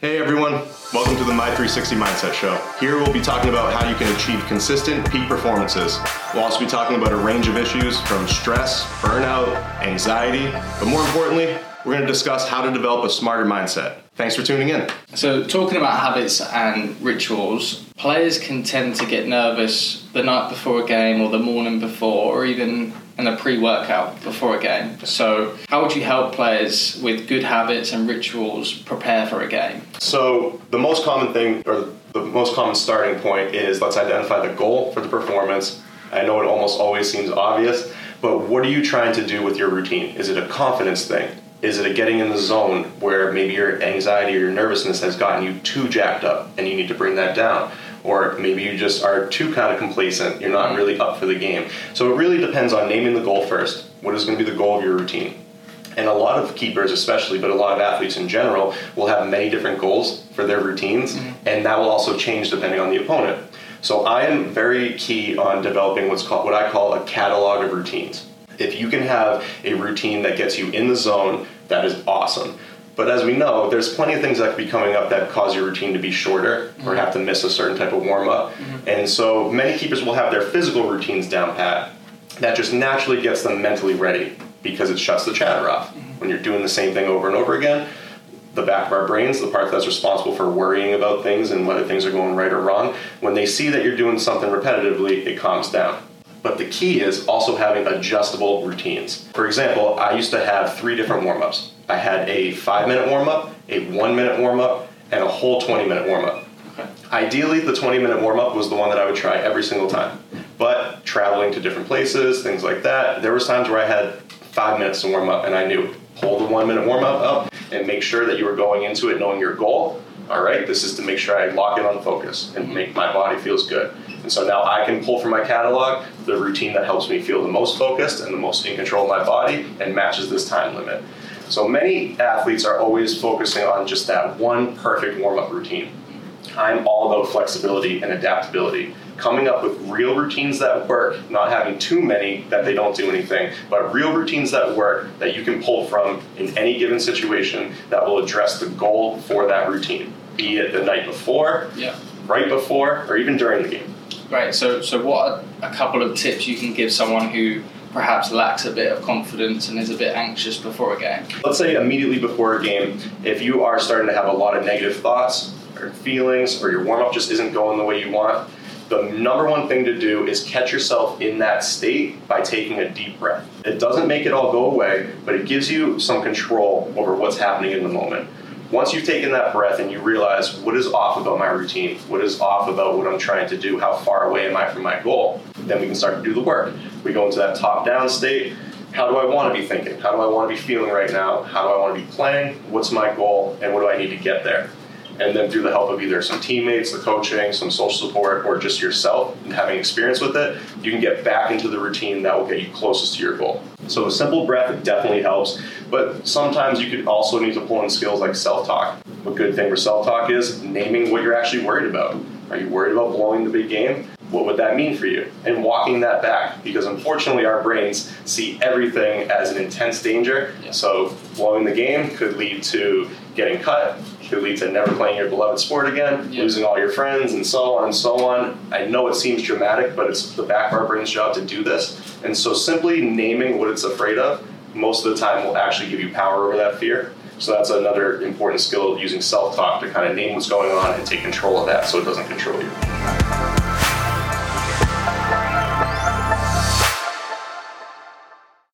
Hey everyone, welcome to the My 360 Mindset Show. Here we'll be talking about how you can achieve consistent peak performances. We'll also be talking about a range of issues from stress, burnout, anxiety, but more importantly, we're going to discuss how to develop a smarter mindset. Thanks for tuning in. So, talking about habits and rituals, players can tend to get nervous the night before a game or the morning before, or even in a pre workout before a game. So, how would you help players with good habits and rituals prepare for a game? So, the most common thing, or the most common starting point, is let's identify the goal for the performance. I know it almost always seems obvious, but what are you trying to do with your routine? Is it a confidence thing? Is it a getting in the zone where maybe your anxiety or your nervousness has gotten you too jacked up and you need to bring that down? Or maybe you just are too kind of complacent, you're not really up for the game. So it really depends on naming the goal first. What is going to be the goal of your routine? And a lot of keepers, especially, but a lot of athletes in general, will have many different goals for their routines, mm-hmm. and that will also change depending on the opponent. So I am very key on developing what's called what I call a catalog of routines if you can have a routine that gets you in the zone, that is awesome. But as we know, there's plenty of things that could be coming up that cause your routine to be shorter mm-hmm. or have to miss a certain type of warm up. Mm-hmm. And so many keepers will have their physical routines down pat. That just naturally gets them mentally ready because it shuts the chatter off. Mm-hmm. When you're doing the same thing over and over again, the back of our brains, the part that's responsible for worrying about things and whether things are going right or wrong, when they see that you're doing something repetitively, it calms down. But the key is also having adjustable routines. For example, I used to have three different warm ups. I had a five minute warm up, a one minute warm up, and a whole 20 minute warm up. Ideally, the 20 minute warm up was the one that I would try every single time. But traveling to different places, things like that, there was times where I had five minutes to warm up and I knew hold the one minute warm up up and make sure that you were going into it knowing your goal. All right, this is to make sure I lock in on focus and make my body feels good. And so now I can pull from my catalog the routine that helps me feel the most focused and the most in control of my body and matches this time limit. So many athletes are always focusing on just that one perfect warm up routine. I'm all about flexibility and adaptability. Coming up with real routines that work, not having too many that they don't do anything, but real routines that work that you can pull from in any given situation that will address the goal for that routine, be it the night before, yeah. right before, or even during the game. Right. So, so what a couple of tips you can give someone who perhaps lacks a bit of confidence and is a bit anxious before a game? Let's say immediately before a game, if you are starting to have a lot of negative thoughts or feelings, or your warm up just isn't going the way you want, the number one thing to do is catch yourself in that state by taking a deep breath. It doesn't make it all go away, but it gives you some control over what's happening in the moment once you've taken that breath and you realize what is off about my routine, what is off about what I'm trying to do, how far away am I from my goal, then we can start to do the work. We go into that top down state. How do I want to be thinking? How do I want to be feeling right now? How do I want to be playing? What's my goal? And what do I need to get there? And then through the help of either some teammates, the coaching, some social support, or just yourself and having experience with it, you can get back into the routine that will get you closest to your goal. So a simple breath definitely helps, but sometimes you could also need to pull in skills like self-talk. A good thing for self-talk is naming what you're actually worried about. Are you worried about blowing the big game? What would that mean for you? And walking that back, because unfortunately our brains see everything as an intense danger. Yeah. So blowing the game could lead to getting cut, could lead to never playing your beloved sport again, yep. losing all your friends, and so on and so on. I know it seems dramatic, but it's the back of our brain's job to do this. And so simply naming what it's afraid of most of the time will actually give you power over that fear. So that's another important skill using self talk to kind of name what's going on and take control of that so it doesn't control you.